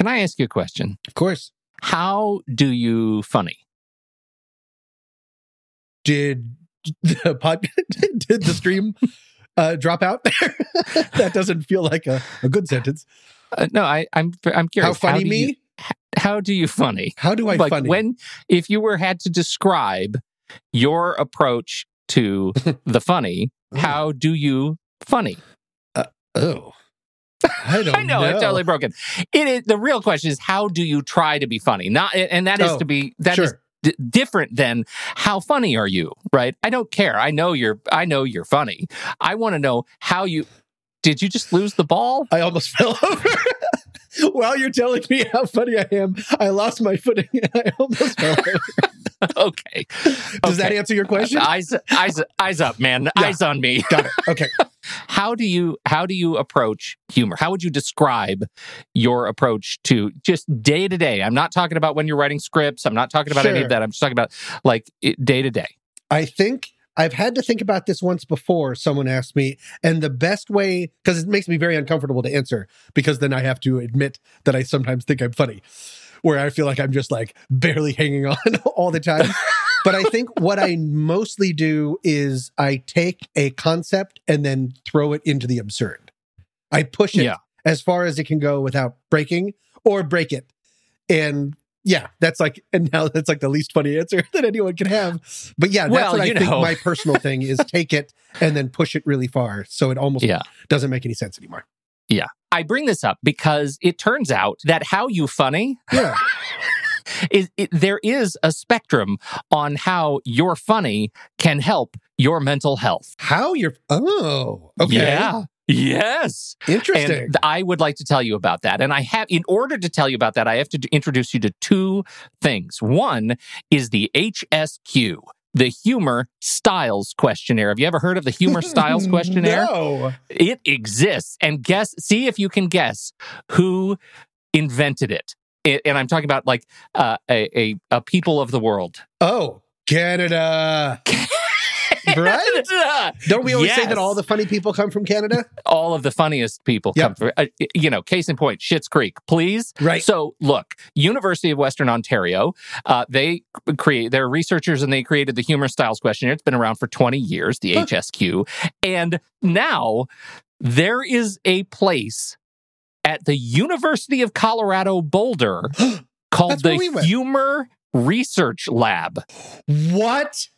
Can I ask you a question? Of course. How do you funny? Did the pod did the stream uh, drop out there? that doesn't feel like a, a good sentence. Uh, no, I, I'm I'm curious. How funny do me? You, how do you funny? How do I like funny? when if you were had to describe your approach to the funny, how do you funny? oh, I don't I know, it's totally broken. It is the real question is how do you try to be funny? Not and that is Oh, to be that is sure. d- different than how funny are you, right? I don't care. I know you're I know you're funny. I want to know how you did you just lose the ball? I almost fell over. While you're telling me how funny I am, I lost my footing and I almost fell okay. Does that answer your question? Eyes, eyes, eyes up, man. Yeah. Eyes on me. Got it. Okay. How do you how do you approach humor? How would you describe your approach to just day to day? I'm not talking about when you're writing scripts. I'm not talking about any of that. I'm just talking about like day to day. I think I've had to think about this once before. Someone asked me, and the best way, because it makes me very uncomfortable to answer, because then I have to admit that I sometimes think I'm funny, where I feel like I'm just like barely hanging on all the time. but I think what I mostly do is I take a concept and then throw it into the absurd. I push it Yeah. as far as it can go without breaking or break it. And yeah, that's like, and now that's like the least funny answer that anyone can have. But yeah, that's Well, what I think my personal thing is take it and then push it really far. So it almost Yeah. doesn't make any sense anymore. Yeah. I bring this up because it turns out that how you funny Yeah. is it, there is a spectrum on how your funny can help your mental health. How you're, oh, okay. Yeah. Yes. Interesting. And I would like to tell you about that. And I have, in order to tell you about that, I have to introduce you to two things. One is the HSQ, the Humor Styles Questionnaire. Have you ever heard of the Humor Styles Questionnaire? No. It exists. And guess, see if you can guess who invented it. I- and I'm talking about like uh, a, a, a people of the world. Oh, Canada. Right? Don't we always say that all the funny people come from Canada? all of the funniest people come from, uh, you know, case in point, Schitt's Creek, please. Right. So, look, University of Western Ontario, uh, they create, they're researchers and they created the Humor Styles Questionnaire. It's been around for 20 years, the Huh. HSQ. And now there is a place at the University of Colorado Boulder called That's the we. Humor Research Lab. What?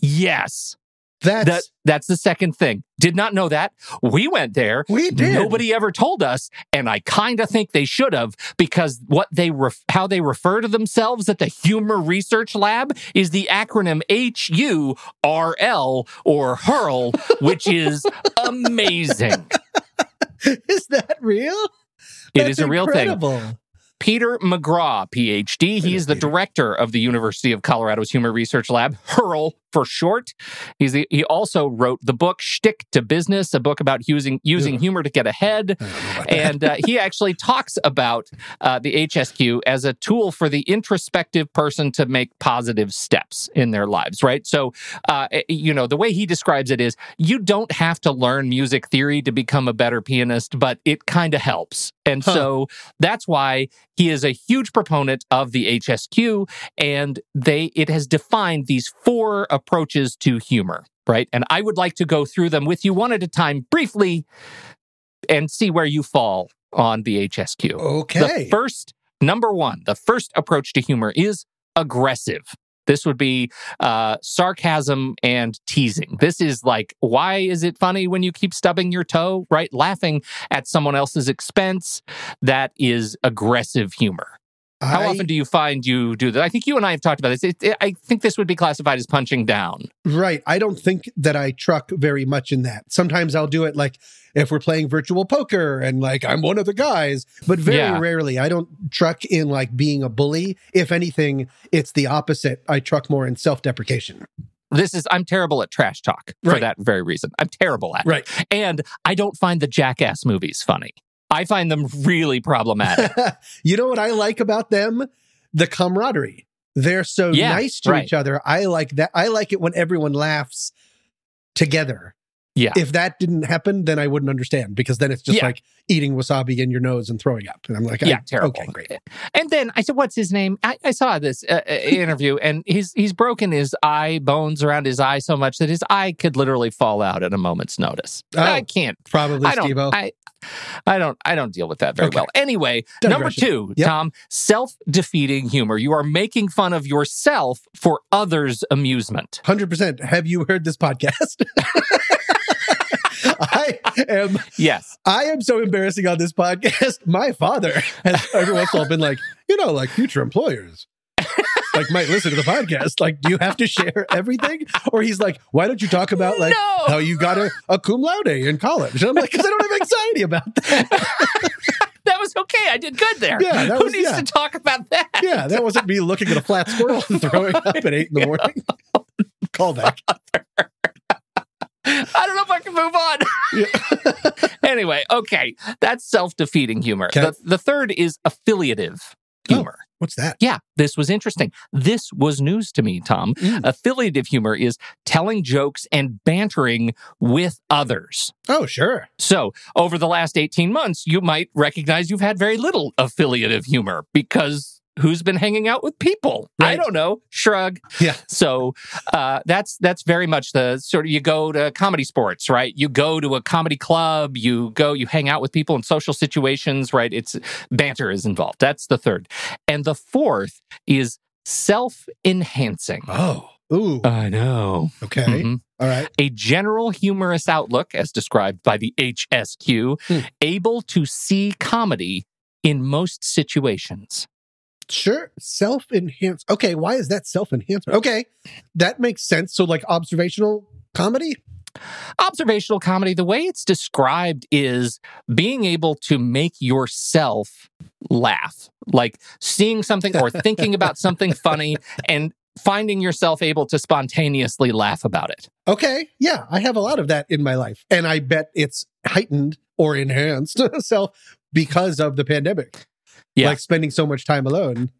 Yes. That's That, that's the second thing. Did not know that. We went there. we did. Nobody ever told us, and I kind of think they should have because what they ref- how they refer to themselves at the Humor Research Lab is the acronym H U R L or HURL, which is amazing. Is that real? It That's is a real thing. Peter McGraw, PhD. He is the director of the University of Colorado's Humor Research Lab, HURL for short. He's the, he also wrote the book Shtick to Business, a book about using using Ugh. humor to get ahead. Oh, I don't know about that. and uh, he actually talks about uh, the HSQ as a tool for the introspective person to make positive steps in their lives, right? So, uh, eh, you know, the way he describes it is you don't have to learn music theory to become a better pianist, but it kind of helps. And Huh. so that's why he is a huge proponent of the HSQ, and they it has defined these four approaches to humor, right? And I would like to go through them with you one at a time briefly and see where you fall on the HSQ. okay. The first, number one, the first approach to humor is aggressive. This would be uh, sarcasm and teasing. This is like, why is it funny when you keep stubbing your toe, right? Laughing at someone else's expense. That is aggressive humor. How I- often do you find you do that? I think you and I have talked about this. It, it- I think this would be classified as punching down. Right. I don't think that I truck very much in that. Sometimes I'll do it like if we're playing virtual poker and like I'm one of the guys, but very Yeah. rarely. I don't truck in like being a bully. If anything, it's the opposite. I truck more in self deprecation. This is, I'm terrible at trash talk for Right. that very reason. I'm terrible at it. Right. And I don't find the jackass movies funny. I find them really problematic. you know what I like about them? The camaraderie. They're so Yeah, nice to right. each other. I like that. I like it when everyone laughs together. Yeah. If that didn't happen, then I wouldn't understand because then it's just Yeah. like eating wasabi in your nose and throwing up. And I'm like, yeah, terrible. Okay, great. And then I said, "What's his name?" I, I saw this uh, uh, interview, and he's he's broken his eye bones around his eye so much that his eye could literally fall out at a moment's notice. Oh. I can't. Probably I don't. Steve-O. I, I don't. I don't deal with that very Okay. well. Anyway, number two, Yep. Tom, self-defeating humor. You are making fun of yourself for others' amusement. 100%. Have you heard this podcast? I am Yes. I am so embarrassing on this podcast. My father has every once in a while been like, you know, like future employers like might listen to the podcast. Like, do you have to share everything? Or he's like, why don't you talk about like No. how you got a, a cum laude in college? And I'm like, because I don't have anxiety about that. That was okay. I did good there. Yeah, that Who was- needs yeah. to talk about that? Yeah, that wasn't me looking at a flat squirrel and throwing up at eight in the morning. Callback. I don't know if I can move on. anyway, okay. That's self defeating humor. Okay. The, the third is affiliative humor. What's that? Yeah, this was interesting. This was news to me, Tom. Mm. Affiliative humor is telling jokes and bantering with others. Oh, sure. So, over the last 18 months, you might recognize you've had very little affiliative humor because who's been hanging out with people? I don't know. Shrug. Yeah. So, uh, that's that's very much the sort of you go to ComedySportz, right? You go to a comedy club, you go, you hang out with people in social situations, right? It's banter is involved. That's the third. And the fourth is self-enhancing. Oh. Ooh. I know. Okay. Mhm All right. a general humorous outlook, as described by the HSQ, Hmm. able to see comedy in most situations. Sure. Self enhance. Okay. Why is that self enhancement? Okay. That makes sense. So, like observational comedy? Observational comedy, the way it's described is being able to make yourself laugh, like seeing something or thinking about something funny and finding yourself able to spontaneously laugh about it. Okay. Yeah. I have a lot of that in my life. And I bet it's heightened or enhanced self because of the pandemic. Yeah. Like spending so much time alone.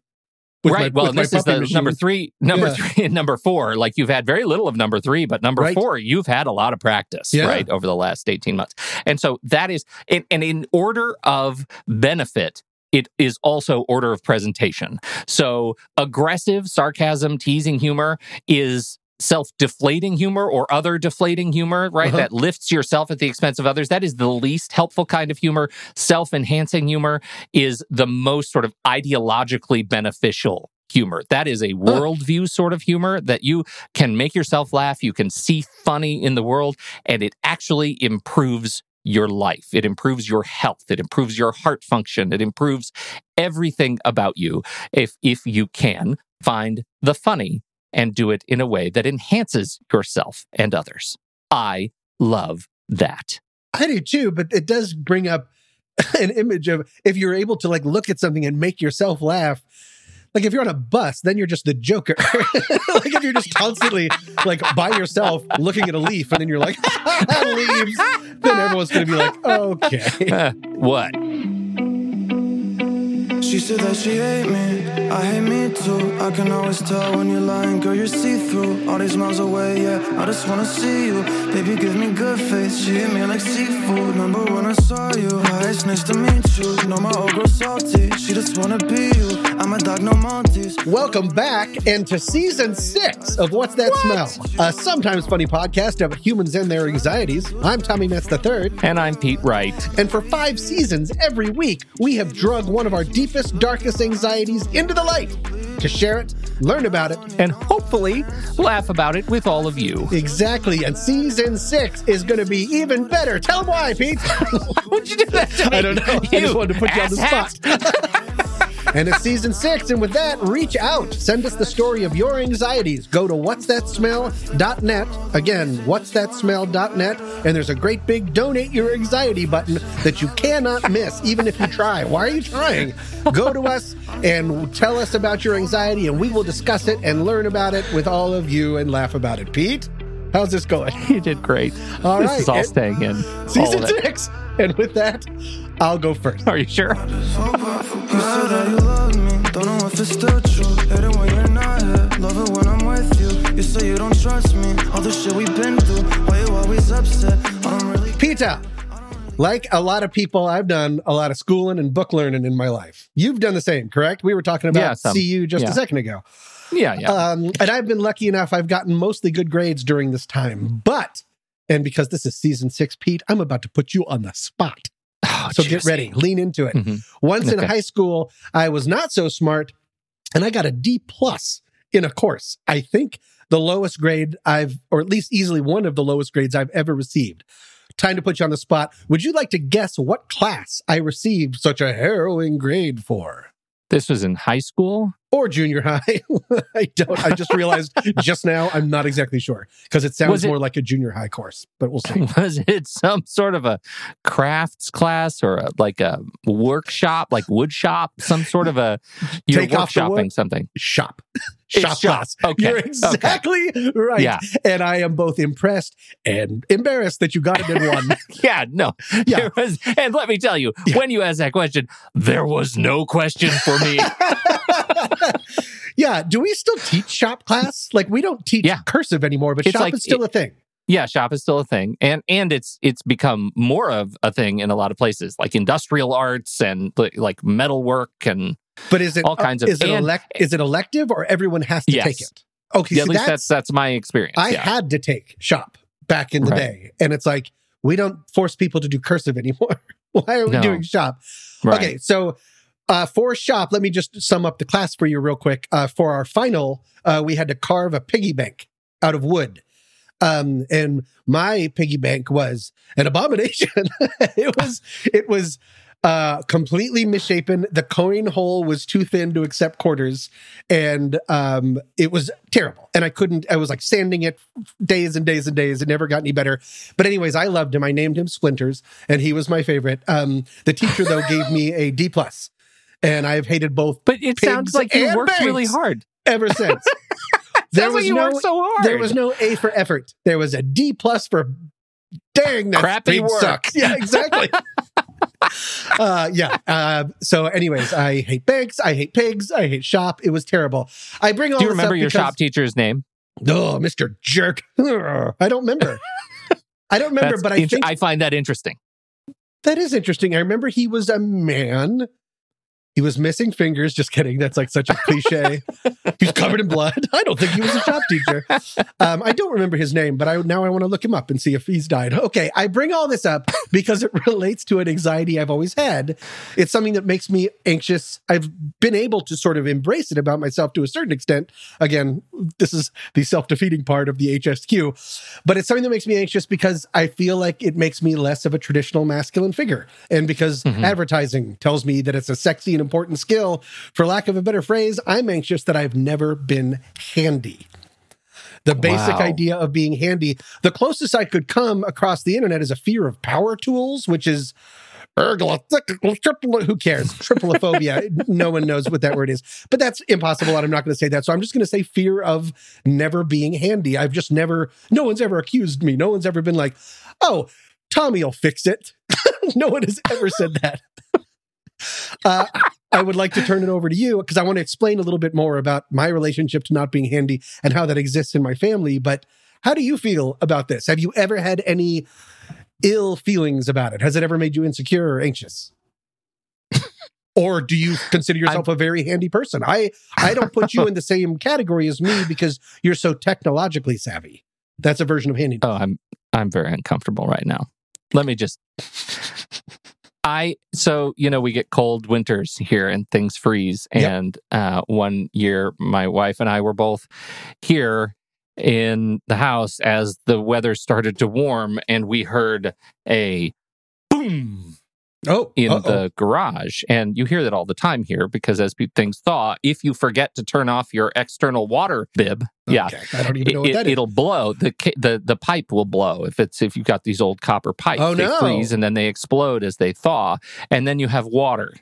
right. my- well, with and my this is the number three, number Yeah. three, and number four. Like you've had very little of number three, but number Right. four, you've had a lot of practice, Yeah. right, over the last 18 months. And so that is, and, and in order of benefit, it is also order of presentation. So aggressive, sarcasm, teasing humor is self deflating humor or other deflating humor, right? Uh-huh. That lifts yourself at the expense of others. That is the least helpful kind of humor. Self enhancing humor is the most sort of ideologically beneficial humor. That is a worldview sort of humor that you can make yourself laugh, you can see funny in the world, and it actually improves your life. It improves your health. It improves your heart function. It improves everything about you if if you can find the funny and do it in a way that enhances yourself and others. I love that. I do too, but it does bring up an image of if you're able to like look at something and make yourself laugh. Like if you're on a bus, then you're just the joker. like if you're just constantly like by yourself looking at a leaf and then you're like leaves, then everyone's gonna be like, okay. Uh, what? She said that she hate me, I hate me too. I can always tell when you're lying, girl, you're see through. All these miles away, yeah, I just wanna see you. Baby, give me good face, she hit me like seafood. Number when I saw you, hi, it's nice to meet you. Know my old girl salty, she just wanna be you. I'm a dog, no Monty's. Welcome back and to season six of What's That Smell? A sometimes funny podcast about humans and their anxieties. I'm Tommy Metz III. And I'm Pete Wright. And for five seasons, every week, we have drug one of our deepest, darkest anxieties into the light to share it, learn about it. And hopefully laugh about it with all of you. Exactly. And season six is going to be even better. Tell them why, Pete. why Would you do that to me? I don't know. I just wanted to put you on the spot. and it's season six. And with that, reach out. Send us the story of your anxieties. Go to what's that smell.net. Again, what's that smell.net. And there's a great big donate your anxiety button that you cannot miss, even if you try. Why are you trying? Go to us and tell us about your anxiety, and we will discuss it and learn about it with all of you and laugh about it. Pete, how's this going? You did great. All this right, is all and- staying in. Season all of it. six. And with that, I'll go first. Are you sure? You said that you love me, don't know if it's still true. Hate it when you're not here, love it when I'm with you. You say you don't trust me, all the shit we've been through. Why you always upset? tell. Like a lot of people, I've done a lot of schooling and book learning in my life. You've done the same, correct? We were talking about um, Yeah, some. CU just Yeah. a second ago. Yeah, yeah. Um, and I've been lucky enough, I've gotten mostly good grades during this time. But, and because this is season six, Pete, I'm about to put you on the spot. Oh, So get ready, lean into it. Mhm. Once in high school, I was not so smart and I got a D plus in a course. I think the lowest grade I've, or at least easily one of the lowest grades I've ever received. Time to put you on the spot. Would you like to guess what class I received such a harrowing grade for? This was in high school. Or junior high? I don't. I just realized just now I'm not exactly sure because it sounds it- more like a junior high course, but we'll see. Was it some sort of a crafts class or a, like a workshop, like wood shop, some sort of a you're Take off the workshopping something? Shop. Shop shop. class. Okay. You're Okay. exactly right. Yeah. And I am both impressed and embarrassed that you got it in one. Yeah, no. Yeah. Was, and let me tell you, Yeah. when you asked that question, there was no question for me. yeah. Do we still teach shop class? Like we don't teach Yeah. cursive anymore, but It's shop like- is still a thing. yeah, shop is still a thing, and and it's it's become more of a thing in a lot of places, like industrial arts and li- like metalwork and But is it All kinds of- is it and- is it elective or everyone has to Yes. take it? Okay, yeah, at least that's, that's that's my experience. I yeah. had to take shop back in the Right. day, and it's like we don't force people to do cursive anymore. Why are we No. doing shop? Right. Okay, so uh, for shop, let me just sum up the class for you real quick. Uh, for our final, uh, we had to carve a piggy bank out of wood. Um, and my piggy bank was an abomination. it was, it was uh, completely misshapen. The coin hole was too thin to accept quarters, and um, it was terrible. And I couldn't. I was like sanding it days and days and days. It never got any better. But anyways, I loved him. I named him Splinters, and he was my favorite. Um, the teacher though gave me a D plus, and I've hated both But it sounds like you worked really hard. ever since. Sounds like you worked so hard. There was no A for effort. There was a D plus for dang that Crappy work. sucks. Yeah, exactly. uh, yeah. Uh, so, anyways, I hate banks. I hate pigs. I hate shop. It was terrible. I bring all Do you remember your because- shop teacher's name? Oh, Mister Jerk. I don't remember. I don't remember, That's but I think I find that interesting. that is interesting. I remember he was a man. He was missing fingers. Just kidding. That's like such a cliche. he was covered in blood. I don't think he was a shop teacher. Um, I don't remember his name, but I now I want to look him up and see if he's died. Okay, I bring all this up because it relates to an anxiety I've always had. It's something that makes me anxious. I've been able to sort of embrace it about myself to a certain extent. Again, this is the self-defeating part of the HSQ, but it's something that makes me anxious because I feel like it makes me less of a traditional masculine figure, and because Mhm. advertising tells me that it's a sexy and important skill. For lack of a better phrase, I'm anxious that I've never been handy. The basic Wow. idea of being handy, the closest I could come across the internet is a fear of power tools, which is who cares? Triple-ophobia. no one knows what that word is. But that's impossible, and I'm not going to say that. So I'm just going to say fear of never being handy. I've just never, no one's ever accused me. No one's ever been like, oh, Tommy will fix it. no one has ever said that. Uh, I would like to turn it over to you because I want to explain a little bit more about my relationship to not being handy and how that exists in my family. But how do you feel about this? Have you ever had any ill feelings about it? Has it ever made you insecure or anxious? or do you consider yourself a very handy person? I I don't put you in the same category as me because you're so technologically savvy. That's a version of handy. Oh, I'm I'm very uncomfortable right now. Let me just I so you know we get cold winters here and things freeze Yep. and uh one year my wife and I were both here in the house as the weather started to warm and we heard a boom Oh, in uh-oh. the garage. And you hear that all the time here because as things thaw, if you forget to turn off your external water bib, yeah, Okay, I don't even know what it, that is. will blow. The, the the pipe will blow if it's if you've got these old copper pipes. Oh, they no. freeze and then they explode as they thaw, and then you have water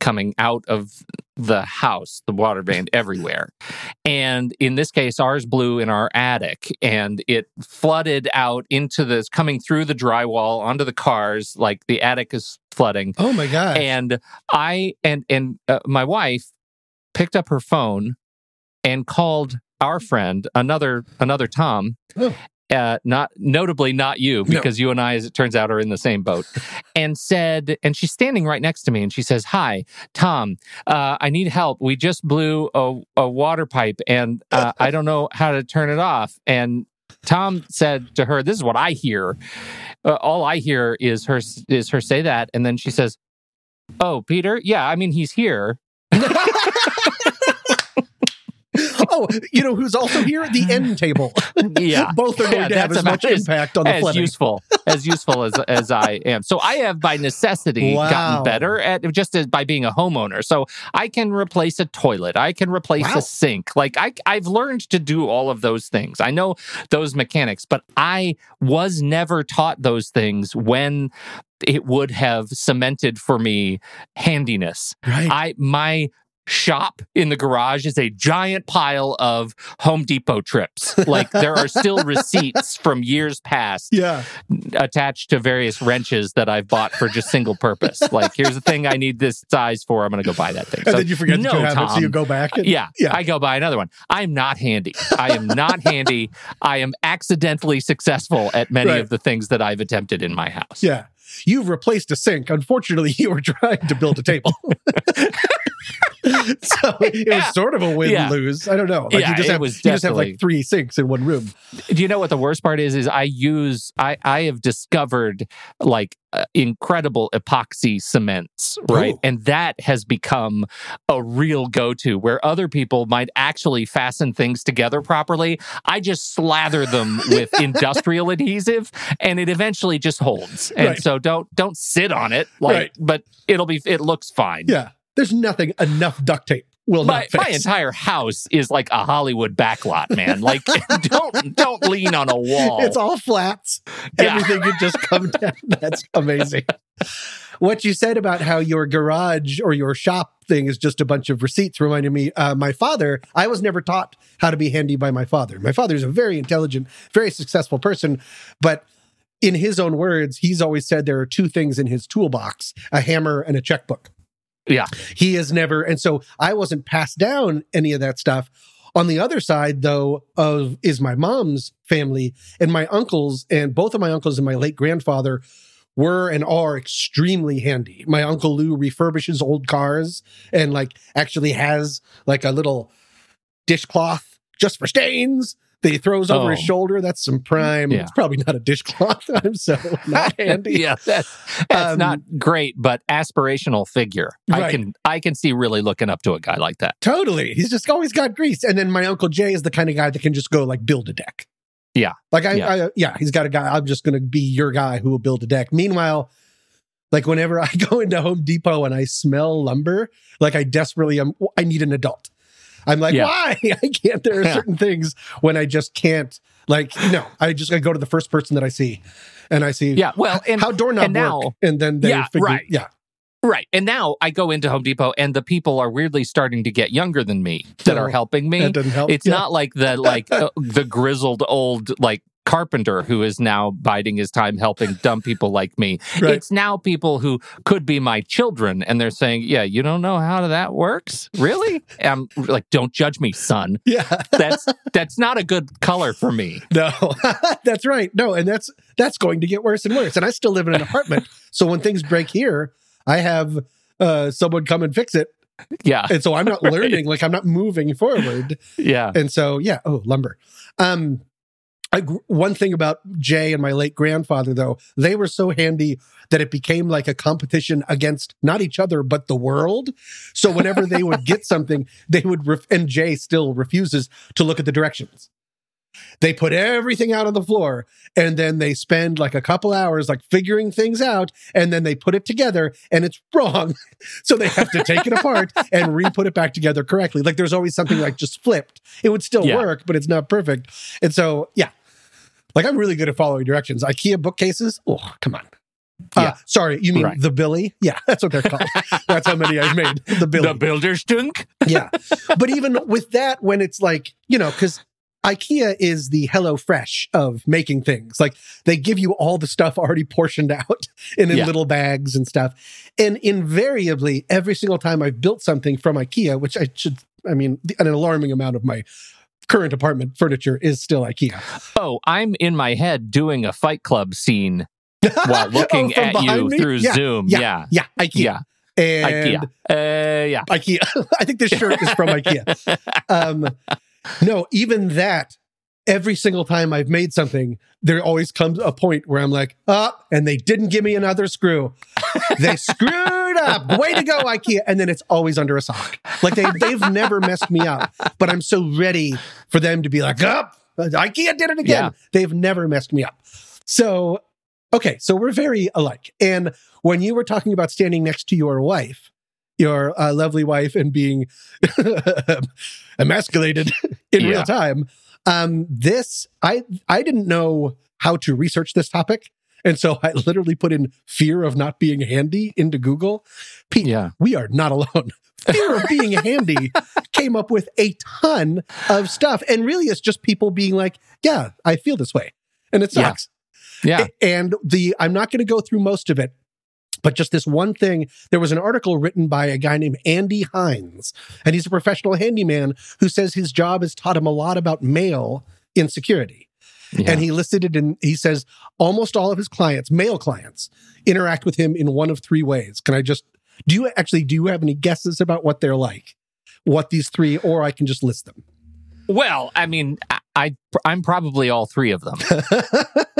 coming out of the house, the water vane everywhere. And in this case, ours blew in our attic and it flooded out into this, coming through the drywall onto the cars, like the attic is flooding. Oh my god! And I and and uh, my wife picked up her phone and called our friend, another another Tom, Oh. Uh, not notably not you, because you and I, as it turns out, are in the same boat, and said, and she's standing right next to me, and she says, "Hi, Tom, uh, I need help. We just blew a, a water pipe, and uh, I don't know how to turn it off." And Tom said to her, "This is what I hear. Uh, all I hear is her is her say that, and then she says." Oh, Peter? Yeah, I mean, he's here. oh, you know who's also here at the end table. Yeah, both are going Yeah, to have as much as- impact on the as Fleming. useful as useful as as I am. So I have by necessity Wow. gotten better at just as by being a homeowner. So I can replace a toilet, I can replace Wow. a sink. Like I I've learned to do all of those things. I know those mechanics, but I was never taught those things when it would have cemented for me handiness. Right. I my shop in the garage is a giant pile of Home Depot trips. Like there are still receipts from years past yeah. attached to various wrenches that I've bought for just single purpose. Like here's the thing I need this size for. I'm going to go buy that thing. And So, then you forget no, you have it, so you go back. And, yeah, Yeah. I go buy another one. I'm not handy. I am not handy. I am accidentally successful at many Right. of the things that I've attempted in my house. Yeah. You've replaced a sink. Unfortunately, you were trying to build a table. so it Yeah. was sort of a win Yeah. lose. I don't know. Like Yeah, you just have you just have like three sinks in one room. Do you know what the worst part is? Is I use I I have discovered like uh, incredible epoxy cements, right? Ooh. And that has become a real go-to where other people might actually fasten things together properly. I just slather them with industrial adhesive and it eventually just holds. And Right. so don't don't sit on it like Right. but it'll be it looks fine. Yeah. There's nothing enough duct tape will My, not my entire house is like a Hollywood backlot, man. Like, don't don't lean on a wall. It's all flats. Yeah. Everything could just come down. That's amazing. What you said about how your garage or your shop thing is just a bunch of receipts reminded me. Uh, my father, I was never taught how to be handy by my father. My father is a very intelligent, very successful person, but in his own words, he's always said there are two things in his toolbox a hammer and a checkbook. Yeah. He has never, and so I wasn't passed down any of that stuff. On the other side, though, of is my mom's family and my uncles, and both of my uncles and my late grandfather were and are extremely handy. My uncle Lou refurbishes old cars and like actually has like a little dishcloth just for stains that he throws over his Oh. shoulder. That's some prime. Yeah. It's probably not a dishcloth. I'm so not handy. yeah, that's, that's Um, not great, but aspirational figure. I can I can see really looking up to a guy like that. Totally. He's just always got grease. And then my uncle Jay is the kind of guy that can just go like build a deck. Yeah. Like I, Yeah. I yeah, he's got a guy. I'm just going to be your guy who will build a deck. Meanwhile, like whenever I go into Home Depot and I smell lumber, like I desperately am, I need an adult. I'm like, Yeah. why? I can't. There are certain things when I just can't. Like, no, I just I go to the first person that I see, and I see, Yeah, well, and how doorknob and now- work, and then they Yeah, figure, right. yeah, right. And now I go into Home Depot and the people are weirdly starting to get younger than me that are Oh, helping me. that doesn't help. It's Yeah. not like the like uh, the grizzled old like carpenter who is now biding his time helping dumb people like me. Right. It's now people who could be my children and they're saying, "Yeah, you don't know how that works? Really?" I'm like, "Don't judge me, son. yeah. That's that's not a good color for me." No, that's right. No, and that's that's going to get worse and worse. And I still live in an apartment, so when things break here, I have uh, someone come and fix it, Yeah. and so I'm not Right. learning, like I'm not moving forward. Yeah. And so, yeah. Oh, lumber. Um, I, one thing about Jay and my late grandfather, though, they were so handy that it became like a competition against not each other but the world. So whenever they would get something, they would. Ref- and Jay still refuses to look at the directions. They put everything out on the floor and then they spend like a couple hours like figuring things out and then they put it together and it's wrong. so they have to take it apart and re-put it back together correctly. Like there's always something like just flipped. It would still Yeah. work, but it's not perfect. And so, yeah. Like I'm really good at following directions. IKEA bookcases. Oh, come on. Uh, Yeah. sorry, you mean Right. the Billy? Yeah, that's what they're called. that's how many I've made. The Billy The builder's dunk? yeah. But even with that, when it's like, you know, because IKEA is the Hello Fresh of making things. Like they give you all the stuff already portioned out and in Yeah. little bags and stuff. And invariably, every single time I've built something from IKEA, which I should, I mean, an alarming amount of my current apartment furniture is still IKEA. Oh, I'm in my head doing a Fight Club scene while looking Oh, at you me? through Yeah, Zoom. yeah, Yeah. Yeah, IKEA. Yeah. And IKEA. Uh, yeah. IKEA. I think this shirt is from IKEA. Um, no, even that, every single time I've made something, there always comes a point where I'm like, up, and they didn't give me another screw. They screwed up. Way to go, IKEA. And then it's always under a sock. Like they, they've never messed me up, but I'm so ready for them to be like, up, IKEA did it again. Yeah. They've never messed me up. So, okay, so we're very alike. And when you were talking about standing next to your wife, your uh, lovely wife, and being emasculated in Yeah. real time, um, this I I didn't know how to research this topic, and so I literally put in fear of not being handy into Google. Pete, Yeah. we are not alone. Fear of being handy came up with a ton of stuff, and really, it's just people being like, "Yeah, I feel this way," and it Yeah. sucks. Yeah. A- And the I'm not going to go through most of it, but just this one thing. There was an article written by a guy named Andy Hines, and he's a professional handyman who says his job has taught him a lot about male insecurity. Yeah. And he listed it in, he says almost all of his clients, male clients, interact with him in one of three ways. Can I just, do you actually, do you have any guesses about what they're like? What these three, or I can just list them. Well, I mean, I, I I'm probably all three of them.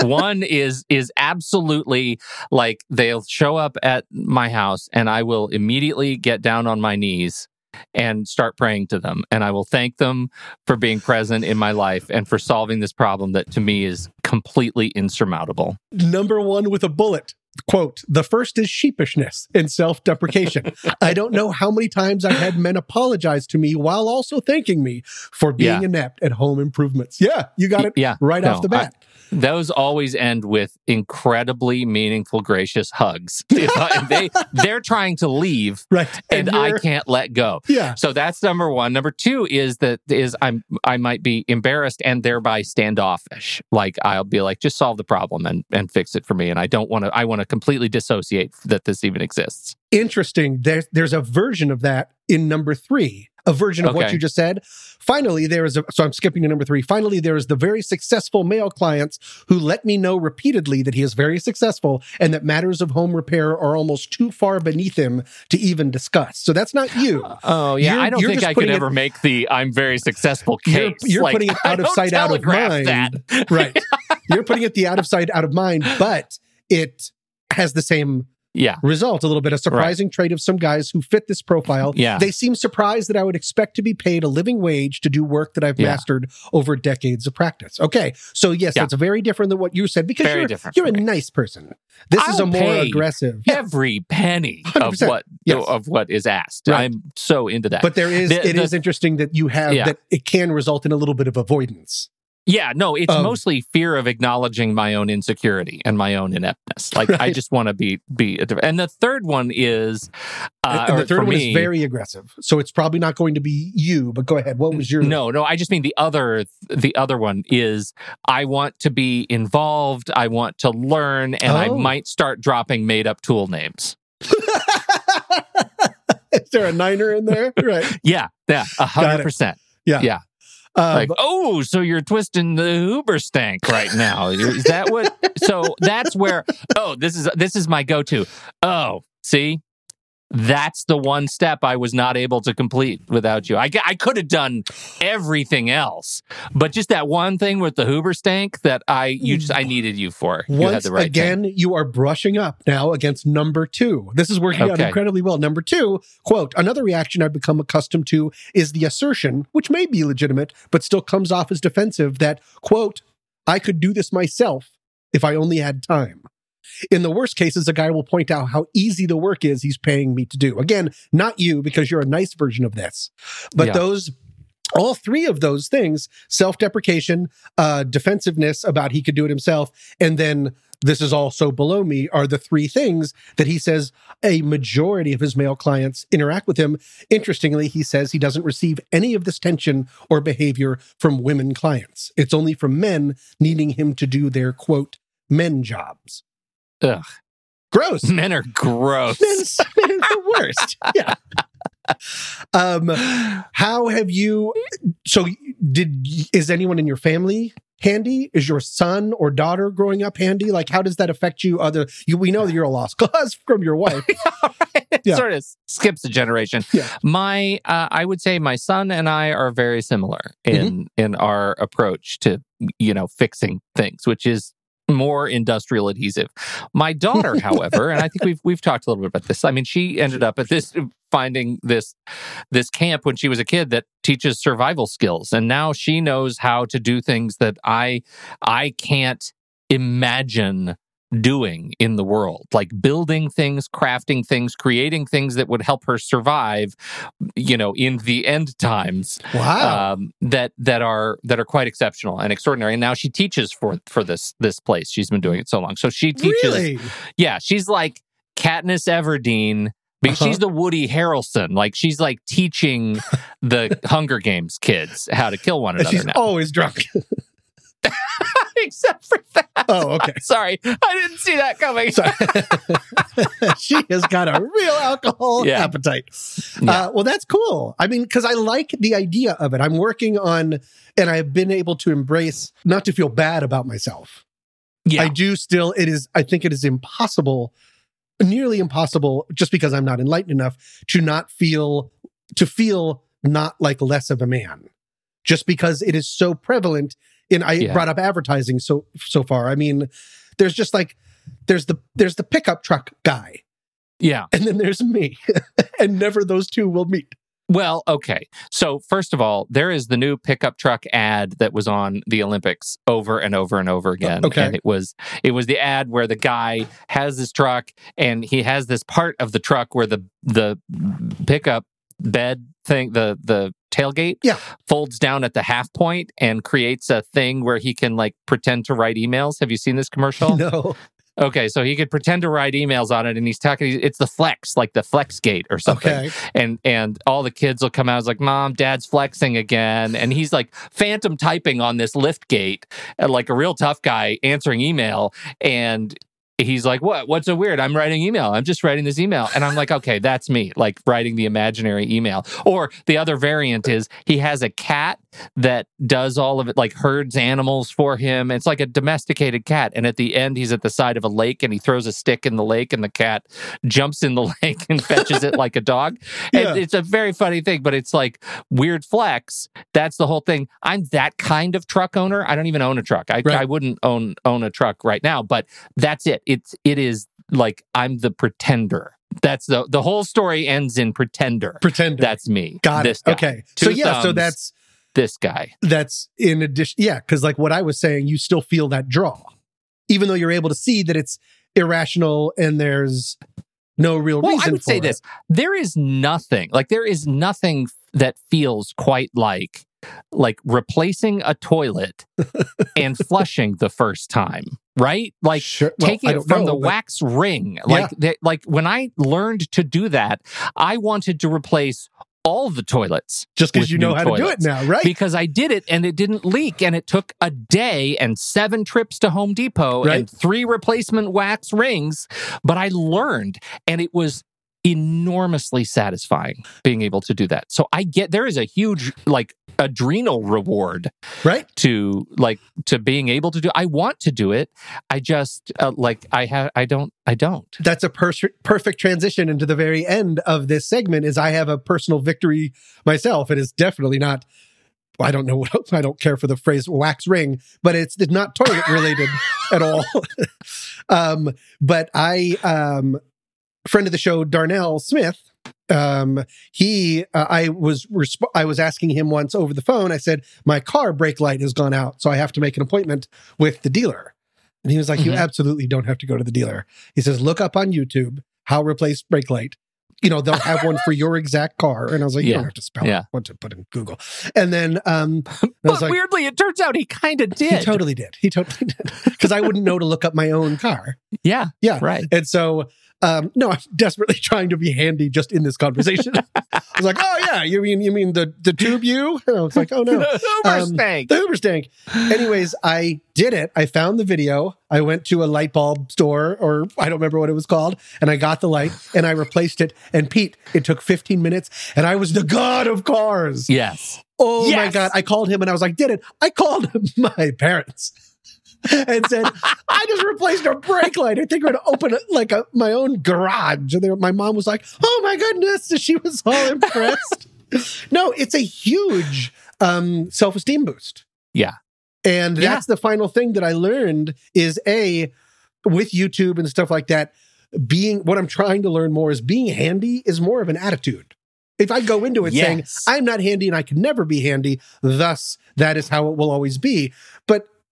One is is absolutely like they'll show up at my house and I will immediately get down on my knees and start praying to them and I will thank them for being present in my life and for solving this problem that to me is completely insurmountable. Number one with a bullet. Quote, the first is sheepishness and self deprecation. I don't know how many times I've had men apologize to me while also thanking me for being Yeah. inept at home improvements. Yeah, you got it Yeah. right No, off the bat. Those always end with incredibly meaningful, gracious hugs. They they're trying to leave, right. and, I can't let go. Yeah. So that's number one. Number two is that is I'm I might be embarrassed and thereby standoffish. Like I'll be like, just solve the problem and and fix it for me. And I don't want to. I want to completely dissociate that this even exists. interesting. There's there's a version of that in number three, a version of what you just said. Finally, there is a so I'm skipping to number three. Finally, there is the very successful male clients who let me know repeatedly that he is very successful and that matters of home repair are almost too far beneath him to even discuss. So that's not you. Oh yeah, You're- I don't think I could it- ever make the I'm very successful You're, case. you're Like, putting it I out of sight, out of mind. That. right. You're putting it the out of sight, out of mind, but it has the same Yeah, result a little bit a surprising trait of some guys who fit this profile Yeah. they seem surprised that i would expect to be paid a living wage to do work that i've Yeah. mastered over decades of practice okay so yes Yeah. that's very different than what you said because Very you're, you're a me. nice person this is I'll a more aggressive every penny of 100%. what Yes. of what is asked. Right. I'm so into that. but there is The- it is the- interesting that you have Yeah. that it can result in a little bit of avoidance Yeah, no, it's Um, mostly fear of acknowledging my own insecurity and my own ineptness. Like I just want to be be. And the third one is, uh, and the third one me, is very aggressive so it's probably not going to be you but go ahead what was your no, no. I just mean the other. The other one is I want to be involved. I want to learn, and I Oh. might start dropping made up tool names. is there a niner in there right Yeah, yeah, a hundred Yeah. percent. Um, Like, oh, so you're twisting the Uber stank right now? Is that what? so that's where. Oh, this is this is my go-to. Oh, see, that's the one step I was not able to complete without you. I, I could have done everything else, but just that one thing with the Hoover stank that I you just I needed you for. You had Once the right again, you are brushing up now against number two. This is working out incredibly well. Number two, quote, another reaction I've become accustomed to is the assertion, which may be legitimate, but still comes off as defensive, that, quote, I could do this myself if I only had time. In the worst cases, a guy will point out how easy the work is he's paying me to do. Again, not you, because you're a nice version of this. But Yeah. those all three of those things self-deprecation uh defensiveness about he could do it himself and then this is also below me are the three things that he says a majority of his male clients interact with him interestingly he says he doesn't receive any of this tension or behavior from women clients it's only from men needing him to do their quote men jobs Ugh. gross Men are gross. Men's, men are the worst yeah um how have you so did is anyone in your family handy? Is your son or daughter growing up handy? Like, how does that affect you? Other, you, we know that you're a lost cause from your wife. it Yeah. sort of skips a generation. Yeah. My, uh, I would say my son and I are very similar in Mm-hmm. in our approach to you know fixing things, which is more industrial adhesive. My daughter, however, and I think we've we've talked a little bit about this. I mean, she ended up at this finding this this camp when she was a kid that teaches survival skills, and now she knows how to do things that I I can't imagine doing in the world like building things crafting things creating things that would help her survive you know in the end times Wow. um, that that are that are quite exceptional and extraordinary and now she teaches for for this this place she's been doing it so long so she teaches really? yeah she's like Katniss Everdeen because Uh-huh. she's the Woody Harrelson like she's like teaching the Hunger Games kids how to kill one another she's now always drunk. except for that oh, okay. sorry I didn't see that coming she has got a real alcohol Yeah. appetite. Yeah. Uh, well, that's cool. I mean, because I like the idea of it. I'm working on, and I've been able to embrace not to feel bad about myself. yeah I do still, it is, I think it is impossible, nearly impossible, just because I'm not enlightened enough to not feel, to feel not like less of a man, just because it is so prevalent. And I Yeah. brought up advertising so, so far. I mean, there's just like, there's the, there's the pickup truck guy, yeah and then there's me, and never those two will meet. Well, okay. So, first of all, there is the new pickup truck ad that was on the Olympics over and over and over again. Okay. And it was it was the ad where the guy has this truck and he has this part of the truck where the the pickup bed thing, the the tailgate Yeah. folds down at the half point and creates a thing where he can like pretend to write emails. Have you seen this commercial? No. Okay, so he could pretend to write emails on it and he's talking it's the flex, like the flex gate or something Okay. and and all the kids will come out as like mom dad's flexing again and he's like phantom typing on this lift gate like a real tough guy answering email and he's like what what's so weird i'm writing email i'm just writing this email and i'm like okay that's me like writing the imaginary email or the other variant is he has a cat that does all of it like herds animals for him it's like a domesticated cat and at the end he's at the side of a lake and he throws a stick in the lake and the cat jumps in the lake and fetches it like a dog Yeah. it's a very funny thing, but it's like weird flex. That's the whole thing. I'm that kind of truck owner. I don't even own a truck. I, Right. I wouldn't own own a truck right now, but that's it. It's it is like I'm the pretender. That's the the whole story ends in pretender. Pretender. That's me. Got this it. Guy. Okay. Two so yeah, so that's This guy. that's in addition yeah, because like what I was saying, you still feel that draw. Even though you're able to see that it's irrational and there's no real Well, reason I would say it. this: there is nothing like there is nothing that feels quite like like replacing a toilet and flushing the first time, right? Like Sure. Well, taking it from know, the but- wax ring. Like they, like when I learned to do that, I wanted to replace all the toilets just because you know how to do it now, right? because I did it and it didn't leak and it took a day and seven trips to Home Depot Right. and three replacement wax rings, but I learned and it was enormously satisfying being able to do that. So I get there is a huge like adrenal reward right? to like to being able to do I want to do it. I just uh, like I have I don't I don't. That's a per- perfect transition into the very end of this segment is I have a personal victory myself. It is definitely not I don't know what else, I don't care for the phrase wax ring, but it's, it's not toilet related at all. um, but I um friend of the show Darnell Smith um he uh, i was resp- i was asking him once over the phone i said my car brake light has gone out so i have to make an appointment with the dealer and he was like you Mhm. absolutely don't have to go to the dealer he says look up on youtube how replace brake light you know they'll have one for your exact car and i was like you Yeah. don't have to spell Yeah. it what to put in google and then um But was like, weirdly it turns out he kind of did. he totally did he totally did because i wouldn't know to look up my own car yeah. Yeah. Right. and so, um, no, I'm desperately trying to be handy just in this conversation. I was like, oh yeah, you mean you mean the the tube you? And I was like, oh no, Uber Um, stank. the Uber stank. Anyways, I did it. I found the video. I went to a light bulb store, or I don't remember what it was called, and I got the light and I replaced it. And Pete, it took 15 minutes, and I was the god of cars. Yes. Oh my God. I called him and I was like, did it. I called my parents and said, I just replaced a brake light. I think we're going to open it like a, my own garage. And they, my mom was like, oh my goodness. She was all impressed. no, it's a huge um, self esteem boost. Yeah. And Yeah. that's the final thing that I learned is A, with YouTube and stuff like that, being what I'm trying to learn more is being handy is more of an attitude. If I go into it saying, I'm not handy and I can never be handy, thus that is how it will always be.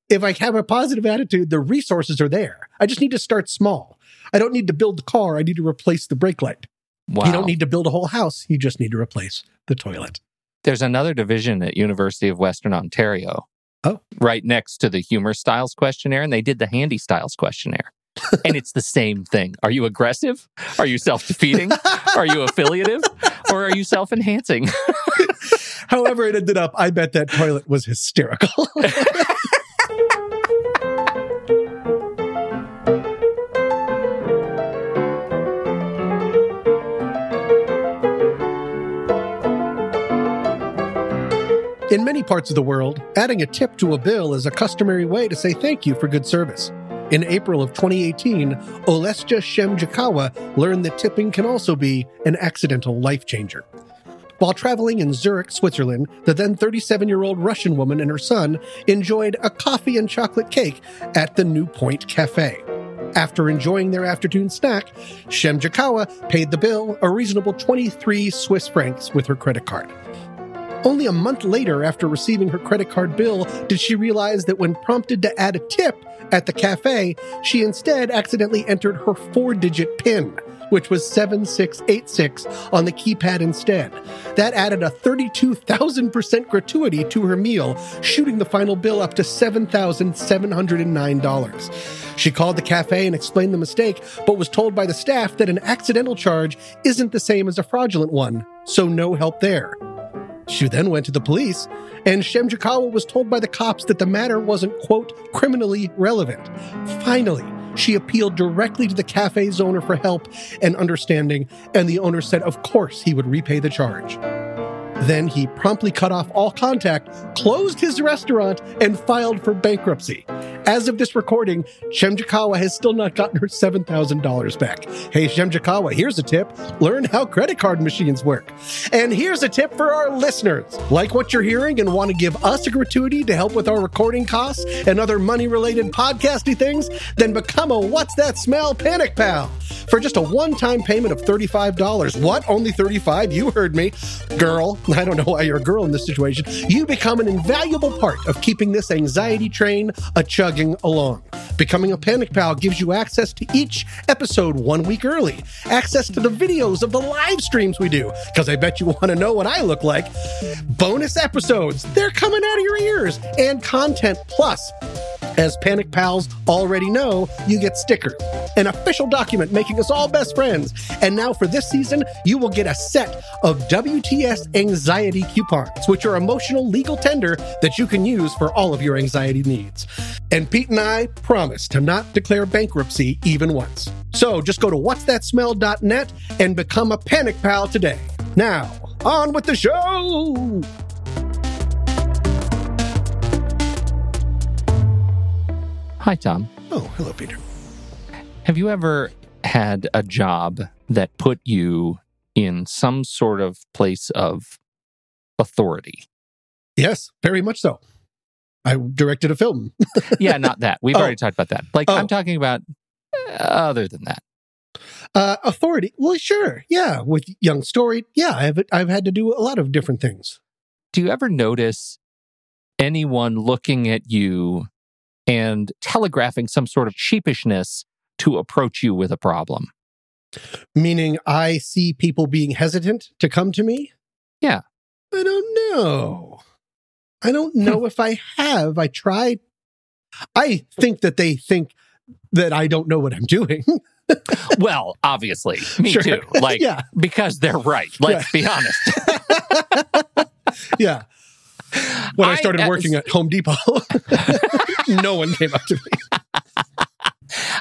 If I have a positive attitude, the resources are there. I just need to start small. I don't need to build the car. I need to replace the brake light. Wow. You don't need to build a whole house. You just need to replace the toilet. There's another division at University of Western Ontario. Oh. Right next to the humor styles questionnaire, and they did the handy styles questionnaire. and it's the same thing. Are you aggressive? Are you self defeating? are you affiliative? Or are you self enhancing? However, it ended up, I bet that toilet was hysterical. In many parts of the world, adding a tip to a bill is a customary way to say thank you for good service. In April of 2018, Olesja Shemjakawa learned that tipping can also be an accidental life changer. While traveling in Zurich, Switzerland, the then 37 year old Russian woman and her son enjoyed a coffee and chocolate cake at the New Point Cafe. After enjoying their afternoon snack, Shemjakawa paid the bill, a reasonable 23 Swiss francs, with her credit card. Only a month later, after receiving her credit card bill, did she realize that when prompted to add a tip at the cafe, she instead accidentally entered her four digit PIN, which was 7686 on the keypad instead. That added a 32,000% gratuity to her meal, shooting the final bill up to $7,709. She called the cafe and explained the mistake, but was told by the staff that an accidental charge isn't the same as a fraudulent one, so no help there. She then went to the police, and Shemjakawa was told by the cops that the matter wasn't, quote, criminally relevant. Finally, she appealed directly to the cafe's owner for help and understanding, and the owner said, of course, he would repay the charge. Then he promptly cut off all contact, closed his restaurant, and filed for bankruptcy. As of this recording, Shemjakawa has still not gotten her $7,000 back. Hey, Shemjakawa, here's a tip. Learn how credit card machines work. And here's a tip for our listeners. Like what you're hearing and want to give us a gratuity to help with our recording costs and other money related podcasty things? Then become a What's That Smell Panic Pal. For just a one time payment of $35. What? Only 35 You heard me. Girl, I don't know why you're a girl in this situation. You become an invaluable part of keeping this anxiety train a chugging along. Becoming a Panic Pal gives you access to each episode one week early, access to the videos of the live streams we do, because I bet you want to know what I look like, bonus episodes, they're coming out of your ears, and content plus. As Panic Pals already know, you get stickers, an official document making us all best friends. And now for this season, you will get a set of WTS anxiety coupons, which are emotional legal tender that you can use for all of your anxiety needs. And Pete and I promise to not declare bankruptcy even once. So just go to whatsthatsmell.net and become a Panic Pal today. Now, on with the show! Hi, Tom. Oh, hello, Peter. Have you ever had a job that put you in some sort of place of authority? Yes, very much so. I directed a film. yeah, not that. We've Oh. already talked about that. Like, Oh. I'm talking about uh, other than that. Uh, authority. Well, sure. Yeah. With Young Story. Yeah. I've, I've had to do a lot of different things. Do you ever notice anyone looking at you and telegraphing some sort of sheepishness to approach you with a problem? Meaning I see people being hesitant to come to me. Yeah. I don't know. I don't hmm. know if I have. I tried. I think that they think that I don't know what I'm doing. well, obviously, me Sure. too. Like, yeah. because they're right. Let's be honest. Yeah. When I, I- started working at Home Depot, no one came up to me.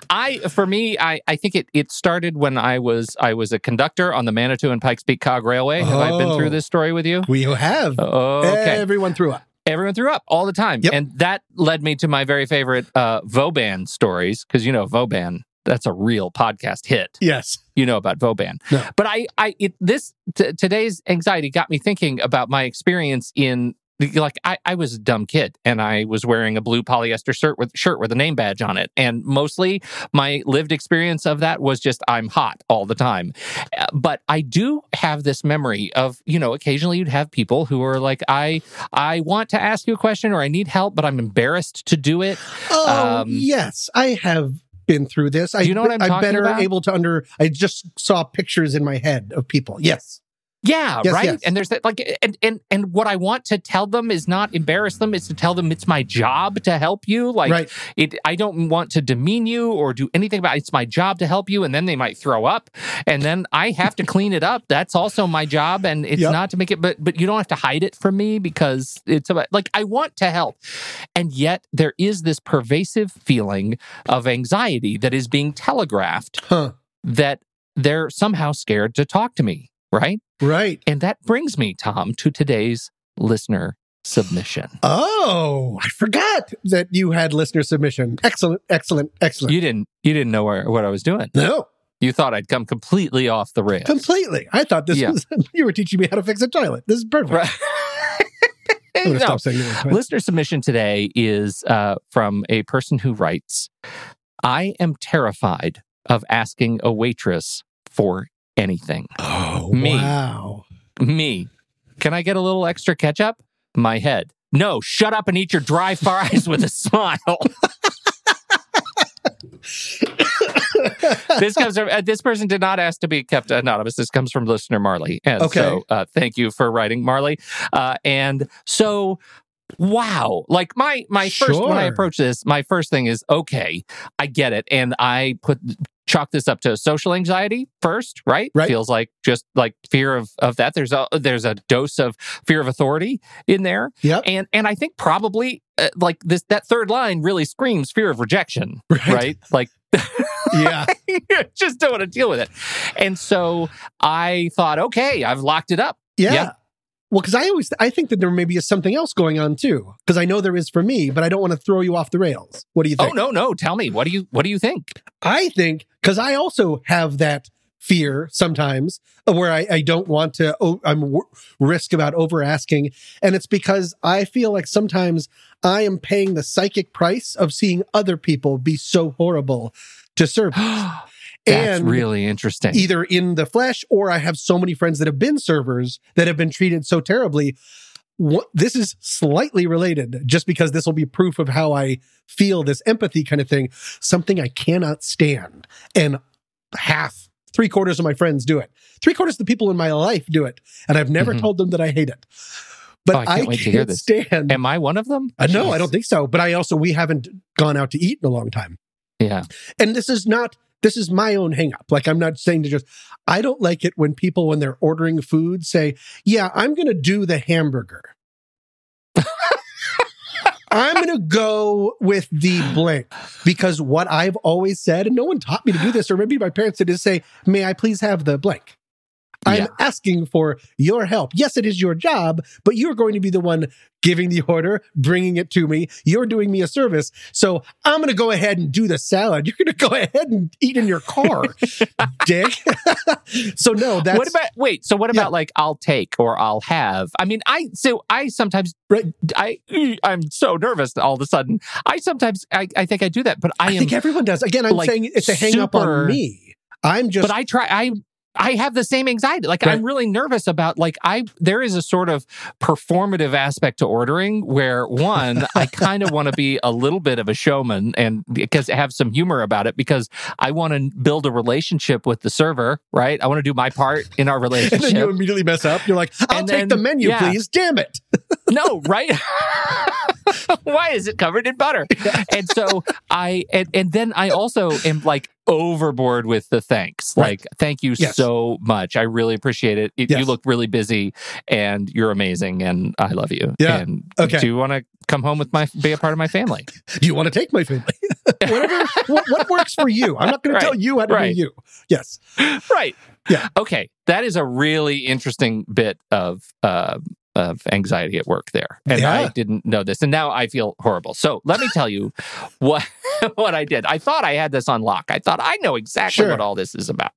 I for me, I, I think it it started when I was I was a conductor on the Manitou and Pikes Peak Cog Railway. Have I been Oh. through this story with you? We have Okay. everyone threw up. Everyone threw up all the time. Yep. And that led me to my very favorite uh Vauban stories, because you know Vauban, that's a real podcast hit. Yes. You know about Vauban. No. But I I it this t- today's anxiety got me thinking about my experience in like I, I was a dumb kid and I was wearing a blue polyester shirt with shirt with a name badge on it. And mostly my lived experience of that was just I'm hot all the time. Uh, But I do have this memory of, you know, occasionally you'd have people who are like, I I want to ask you a question or I need help, but I'm embarrassed to do it. Oh, Um, yes. I have been through this. I, you know what I'm I'm better about? able to under. I just saw pictures in my head of people. Yes. Yeah, Yes, right. yes. And there's that like and and and what I want to tell them is not embarrass them, it's to tell them it's my job to help you. Like right. it I don't want to demean you or do anything about it. It's my job to help you and then they might throw up and then I have to clean it up. That's also my job and it's Yep. not to make it but but you don't have to hide it from me because it's about like I want to help. And yet there is this pervasive feeling of anxiety that is being telegraphed Huh. that they're somehow scared to talk to me, right? Right. And that brings me, Tom, to today's listener submission. Oh, I forgot that you had listener submission. Excellent. Excellent. Excellent. You didn't you didn't know where, what I was doing. no, You thought I'd come completely off the rails. completely. I thought this Yeah. was you were teaching me how to fix a toilet. This is perfect. Right. No. stop saying the word. Listener submission today is uh, from a person who writes I am terrified of asking a waitress for anything. Oh, Me. wow. Me. Can I get a little extra ketchup? My head. No, shut up and eat your dry fries with a smile. this comes from uh, this person did not ask to be kept anonymous. This comes from listener Marley, and Okay. so uh, thank you for writing, Marley. Uh, and so, wow, like my my first when I approach this, my first thing is okay, I get it, and I put chalk this up to social anxiety first, right? Right. Feels like just like fear of of that. There's a there's a dose of fear of authority in there, Yep. and and I think probably uh, like this that third line really screams fear of rejection, Right. right? Like Yeah. just don't want to deal with it. And so I thought, okay, I've locked it up. Yeah. Yeah. Well, because I always I think that there maybe is something else going on too. Because I know there is for me, but I don't want to throw you off the rails. What do you oh, think? Oh no, no, tell me, what do you what do you think? I think because I also have that fear sometimes where I, I don't want to. Oh, I'm w- risk about over asking, and it's because I feel like sometimes I am paying the psychic price of seeing other people be so horrible to serve. That's And really interesting. either in the flesh or I have so many friends that have been servers that have been treated so terribly. What, this is slightly related just because this will be proof of how I feel this empathy kind of thing. Something I cannot stand. And half, three quarters of my friends do it. Three quarters of the people in my life do it. And I've never Mhm. told them that I hate it. But Oh, I can't I can't to hear this. stand. Am I one of them? Uh, no, I don't think so. But I also, we haven't gone out to eat in a long time Yeah. and this is not this is my own hang up like i'm not saying to just i don't like it when people when they're ordering food say yeah i'm gonna do the hamburger. I'm gonna go with the blank because what i've always said and no one taught me to do this or maybe my parents did is say may i please have the blank I'm Yeah. asking for your help. Yes, it is your job, but you're going to be the one giving the order, bringing it to me. You're doing me a service. So I'm going to go ahead and do the salad. You're going to go ahead and eat in your car, dick. so, no, that's what about wait? So what Yeah. about like I'll take or I'll have? I mean, I so I sometimes Right. I I'm so nervous all of a sudden. I sometimes I, I think I do that, but I, I, think everyone does. Again, I'm like, saying it's a hang up on me. I'm just, but I try I I have the same anxiety. Like Right. I'm really nervous about like I there is a sort of performative aspect to ordering where one I kind of want to be a little bit of a showman and because have some humor about it because I want to build a relationship with the server, right? I want to do my part in our relationship. and then you immediately mess up. You're like, I'll And take then- the menu, yeah. please. Damn it. no, right? Why is it covered in butter? And so I and, and then I also am like overboard with the thanks. Right. Like, thank you Yes. so much. I really appreciate it. You- You look really busy and you're amazing and I love you. Yeah. And Okay. do you want to come home with my be a part of my family? Do you want to take my family? Whatever, what, what works for you. I'm not going Right, to tell you how to right. do you. Yes. right. Yeah. Okay. That is a really interesting bit of uh, of anxiety at work there, and I didn't know this, and now I feel horrible. So let me tell you what what I did. I thought I had this on lock. I thought I know exactly Sure. what all this is about.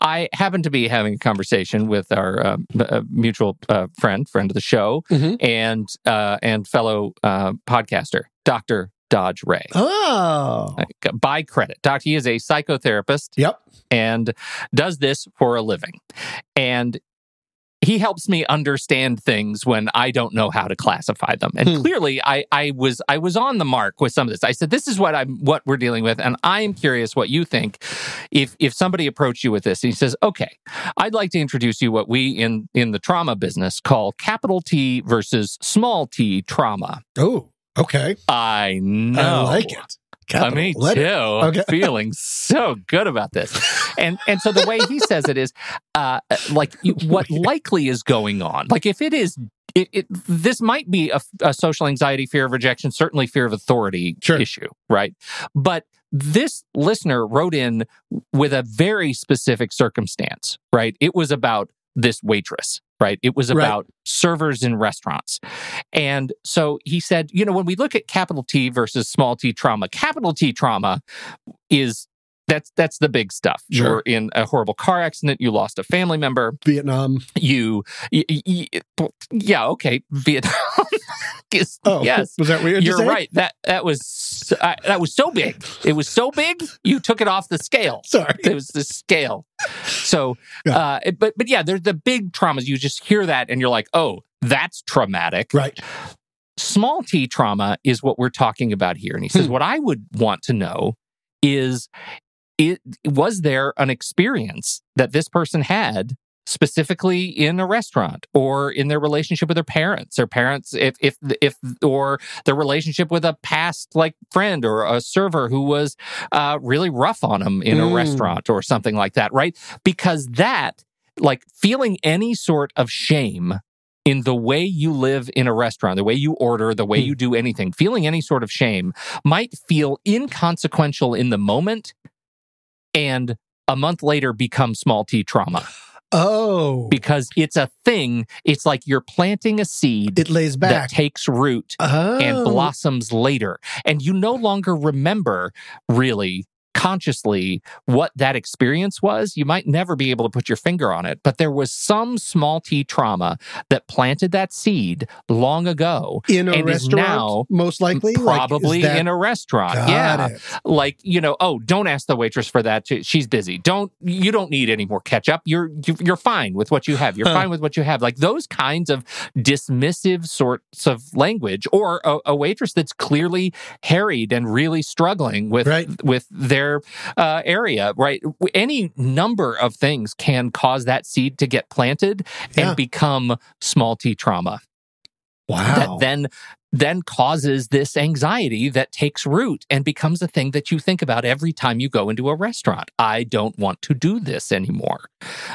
I happened to be having a conversation with our um, uh, mutual uh, friend, friend of the show, Mhm. and uh, and fellow uh, podcaster, Doctor Dodge Ray. Oh. By credit, Doc, he is a psychotherapist Yep. and does this for a living. And he helps me understand things when I don't know how to classify them. And Hmm. clearly I, I was I was on the mark with some of this. I said, this is what I'm what we're dealing with. And I am curious what you think if if somebody approached you with this and he says, okay, I'd like to introduce you what we in in the trauma business call capital T versus small t trauma. Oh, okay. I know. I like it. Uh, Capital me letter. too. Okay. I'm feeling so good about this. And and so the way he says it is, uh, like you, what likely is going on. Like if it is, it, it this might be a, a social anxiety, fear of rejection, certainly fear of authority Sure. issue, right? But this listener wrote in with a very specific circumstance, right? It was about this waitress, right? It was Right. about servers in restaurants. And so he said, you know, when we look at capital T versus small t trauma, capital T trauma is that's that's the big stuff. Sure. You're in a horrible car accident, you lost a family member, Vietnam. you, y- y- y- yeah, okay, Vietnam. is- Oh, yes. Was that weird? You're right. That that was uh, that was so big. It was so big. You took it off the scale. Sorry. It was the scale. So, Yeah. uh, it- but but yeah, there's the big traumas. You just hear that and you're like, oh, that's traumatic. Right. Small t trauma is what we're talking about here. And he says, Hmm. what I would want to know is, it was there an experience that this person had specifically in a restaurant or in their relationship with their parents or parents if if if or their relationship with a past like friend or a server who was uh, really rough on them in a Mm. restaurant or something like that right because that like feeling any sort of shame in the way you live in a restaurant, the way you order, the way Hmm. you do anything, feeling any sort of shame might feel inconsequential in the moment and a month later become small t trauma Oh. because it's a thing. It's like you're planting a seed it lays that back. takes root oh. and blossoms later. And you no longer remember really consciously what that experience was. You might never be able to put your finger on it, but there was some small t trauma that planted that seed long ago. in a restaurant, now most likely. Like, Probably that- in a restaurant. Got yeah. it. Like, you know, oh, don't ask the waitress for that. She's busy. Don't, you don't need any more ketchup. You're, you- you're fine with what you have. You're Huh. fine with what you have. Like those kinds of dismissive sorts of language or a, a waitress that's clearly harried and really struggling with, Right. with their uh, area, right? Any number of things can cause that seed to get planted Yeah. and become small t trauma Wow. that then then causes this anxiety that takes root and becomes a thing that you think about every time you go into a restaurant. I don't want to do this anymore.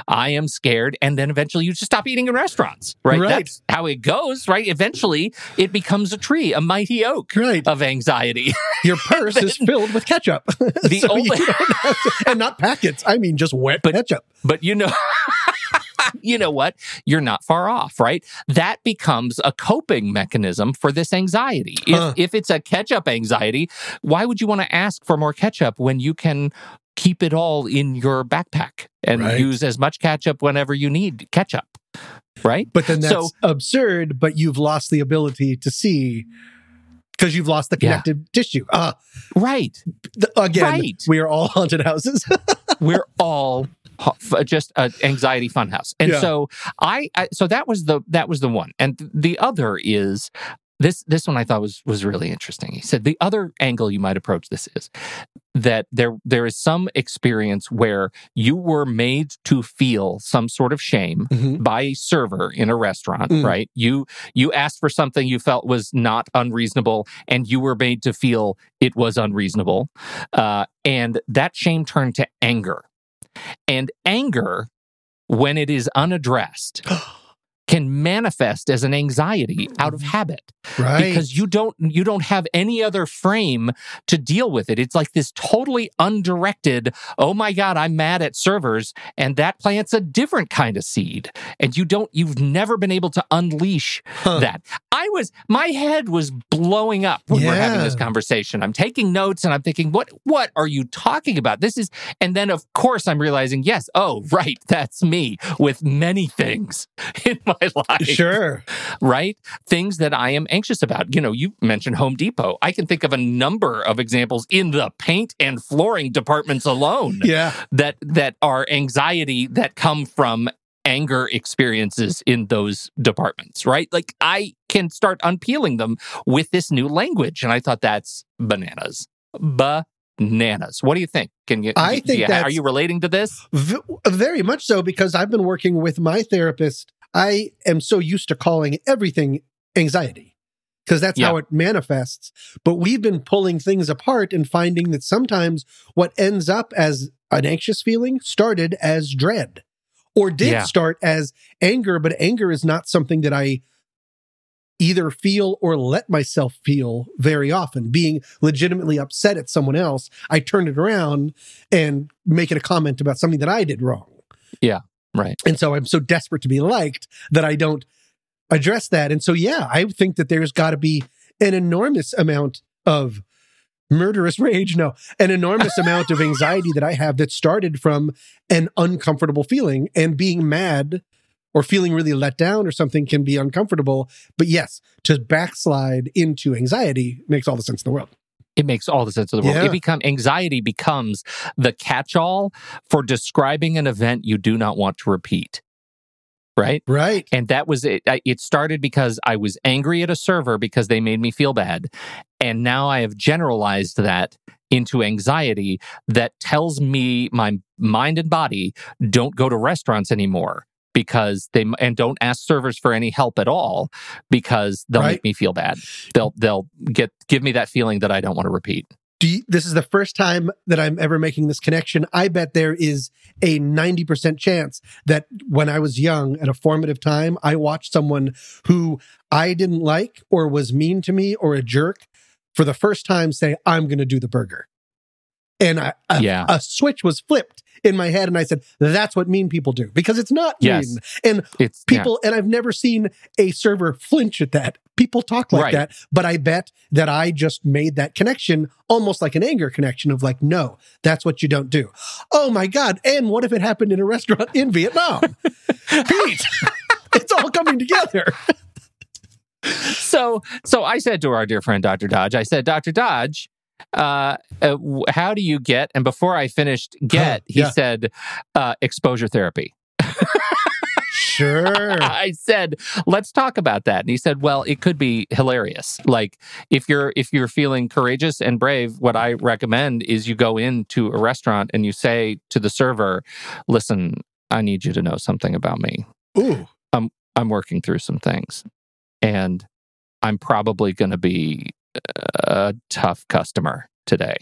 I am scared and then eventually you just stop eating in restaurants, right? Right. That's how it goes, right? Eventually it becomes a tree, a mighty oak right. of anxiety. Your purse is filled with ketchup. The So only- you don't have to- and not packets. I mean, just wet But- ketchup. But you know, you know what? You're not far off, right? That becomes a coping mechanism for this anxiety. If, Huh. if it's a ketchup anxiety, why would you want to ask for more ketchup when you can keep it all in your backpack and Right. use as much ketchup whenever you need ketchup? Right? But then that's So- absurd, but you've lost the ability to see because you've lost the Yeah. connective tissue. Uh, Right. th- again, Right. we are all haunted houses. we're all just an anxiety funhouse and Yeah. so I, I so that was the that was the one and the other is this this one i thought was was really interesting he said the other angle you might approach this is that there there is some experience where you were made to feel some sort of shame Mhm. by a server in a restaurant Mm. right you you asked for something you felt was not unreasonable and you were made to feel it was unreasonable uh, and that shame turned to anger and anger when it is unaddressed can manifest as an anxiety out of mm-hmm. habit Right. because you don't you don't have any other frame to deal with it. It's like this totally undirected, oh my god, I'm mad at servers and that plants a different kind of seed. And you don't you've never been able to unleash Huh. that. I was my head was blowing up when we're having this conversation. I'm taking notes and I'm thinking, what what are you talking about? This is and then of course I'm realizing, yes, oh, right, that's me with many things in my life Sure. right? Things that I am anxious about. You know, you mentioned Home Depot. I can think of a number of examples in the paint and flooring departments alone Yeah. that that are anxiety that come from anger experiences in those departments, right? Like I can start unpeeling them with this new language and I thought that's bananas. Bananas. What do you think? Can you I think you- are you relating to this? V- very much so because I've been working with my therapist. I am so used to calling everything anxiety because that's how it manifests. But we've been pulling things apart and finding that sometimes what ends up as an anxious feeling started as dread or did Yeah. start as anger, but anger is not something that I either feel or let myself feel very often. Being legitimately upset at someone else, I turn it around and make it a comment about something that I did wrong. Right. And so I'm so desperate to be liked that I don't address that. And so, yeah, I think that there's got to be an enormous amount of murderous rage. No, an enormous amount of anxiety that I have that started from an uncomfortable feeling and being mad or feeling really let down or something can be uncomfortable. But yes, to backslide into anxiety makes all the sense in the world. It makes all the sense of the world. Yeah. It become anxiety becomes the catch-all for describing an event you do not want to repeat. Right? Right. And that was it. I- It started because I was angry at a server because they made me feel bad. And now I have generalized that into anxiety that tells me my mind and body don't go to restaurants anymore because they and don't ask servers for any help at all because they'll Right. make me feel bad. They'll they'll get give me that feeling that I don't want to repeat. do you, this is the first time that I'm ever making this connection. I bet there is a 90% chance that when I was young at a formative time, I watched someone who I didn't like or was mean to me or a jerk for the first time say, I'm going to do the burger. And I, a, Yeah. a switch was flipped in my head. And I said, that's what mean people do because it's not Yes. mean. And It's yeah. people and i've never seen a server flinch at that people talk like Right. that but i bet that i just made that connection almost like an anger connection of like no that's what you don't do oh my god and what if it happened in a restaurant in vietnam pete it's all coming together so so I said to our dear friend Dr. Dodge, I said, Dr. Dodge, uh, uh, how do you get? And before I finished get, he Yeah. said, uh, exposure therapy. sure I said, let's talk about that. And he said, well, it could be hilarious. Like if you're if you're feeling courageous and brave, what I recommend is you go into a restaurant and you say to the server, listen, I need you to know something about me. ooh I'm I'm working through some things and I'm probably going to be a tough customer today.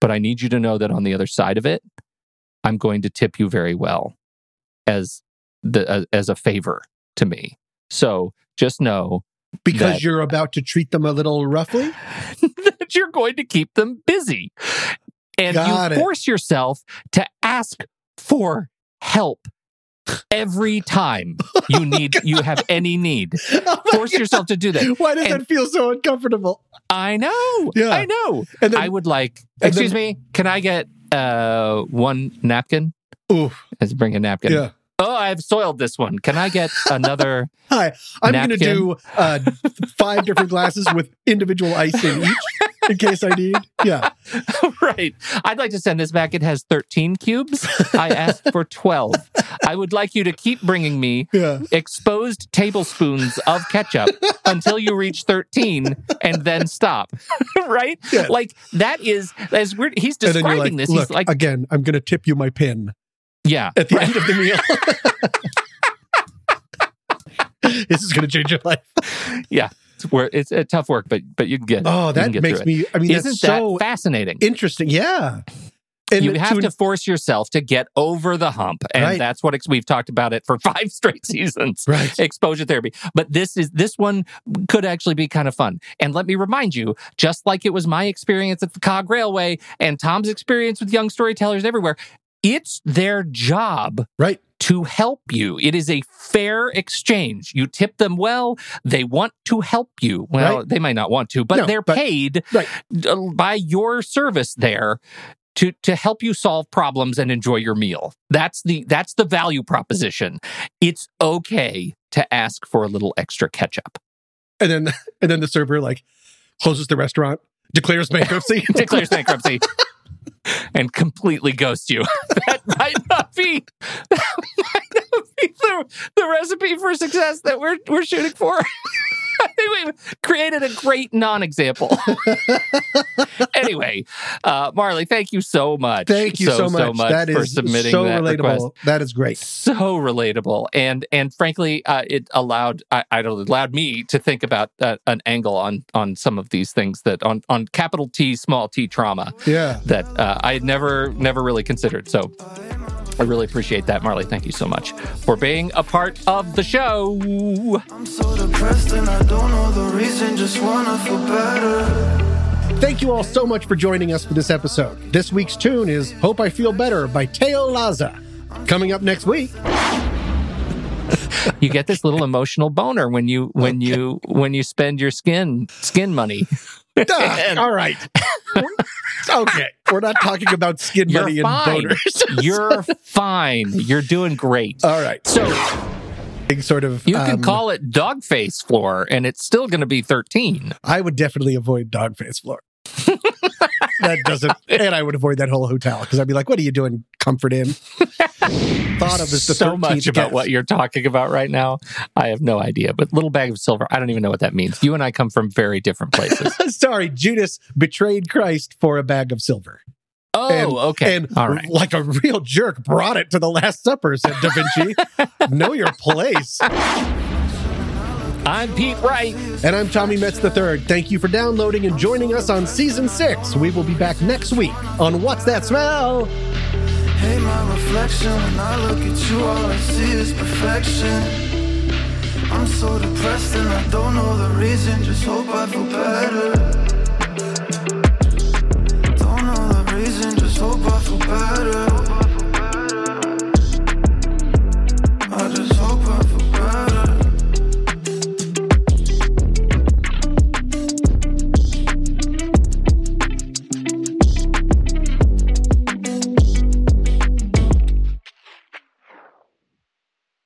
But I need you to know that on the other side of it, I'm going to tip you very well as the as, a favor to me. So just know because That- you're about to treat them a little roughly that you're going to keep them busy. And Got you it. force yourself to ask for help every time you need you have any need. Oh Force yourself to do that. Why does And- that feel so uncomfortable I know. Yeah. I know. and then I would like excuse then- me, can I get uh one napkin? ooh Let's bring a napkin. yeah Oh, I've soiled this one. Can I get another Hi, I'm going to do uh, five different glasses with individual ice in each in case I need. Yeah. right. I'd like to send this back. It has 13 cubes. I asked for 12. I would like you to keep bringing me Yeah. exposed tablespoons of ketchup until you reach 13 and then stop. right? Yeah. Like that is as weird. He's describing like, this. look, He's like, again, I'm going to tip you my pin yeah. at the right. end of the meal. this is going to change your life. It's, it's a tough work, but but you can get. Oh, that get makes through it. me, I mean, Isn't that's so that fascinating? interesting. Yeah. And you have to, force yourself to get over the hump, and Right. that's what ex- we've talked about it for five straight seasons. Right. Exposure therapy, but this is this one could actually be kind of fun. And let me remind you, just like it was my experience at the Cog Railway and Tom's experience with young storytellers everywhere, it's their job Right. To help you. It is a fair exchange. You tip them well, they want to help you. Well, Right. they might not want to, but No, they're but- paid Right. uh, by your service there to to help you solve problems and enjoy your meal. That's the that's the value proposition. It's okay to ask for a little extra ketchup. And then and then the server like closes the restaurant, declares bankruptcy. Declares bankruptcy. And completely ghost you. that might not be that might not be the, the recipe for success that we're we're shooting for. I think we've created a great non-example. anyway, uh, Marley, thank you so much. Thank you so, much. That for is submitting so that relatable. request. That is great. So relatable, and and frankly, uh, it allowed I, I don't know, allowed me to think about uh, an angle on on some of these things that on on capital T small T trauma Yeah. that uh, I had never never really considered. So I really appreciate that, Marley. Thank you so much for being a part of the show. I'm so depressed and I don't know the reason, just wanna feel better. Thank you all so much for joining us for this episode. This week's tune is Hope I Feel Better by Teo Laza. Coming up next week, You get this little emotional boner when you when you when you spend your skin skin money. Duh, all right. okay. We're not talking about skin You're money and fine. boners. You're fine. You're doing great. all right. So Big sort of. you can um, call it dog face floor, and it's still going to be 13. I would definitely avoid dog face floor. that doesn't, and I would avoid that whole hotel because I'd be like, "What are you doing, Comfort Inn?" Thought of as the so much 13th about what you're talking about right now. I have no idea. But little bag of silver, I don't even know what that means. You and I come from very different places. Sorry, Judas betrayed Christ for a bag of silver. Oh, And- okay. And All right. like a real jerk, brought it to the Last Supper, said Da Vinci. know your place. I'm Pete Wright. And I'm Tommy Metz III. Thank you for downloading and joining us on season six. We will be back next week on What's That Smell? Hey, my reflection, when I look at you, all I see is perfection. I'm so depressed and I don't know the reason, just hope I feel better. better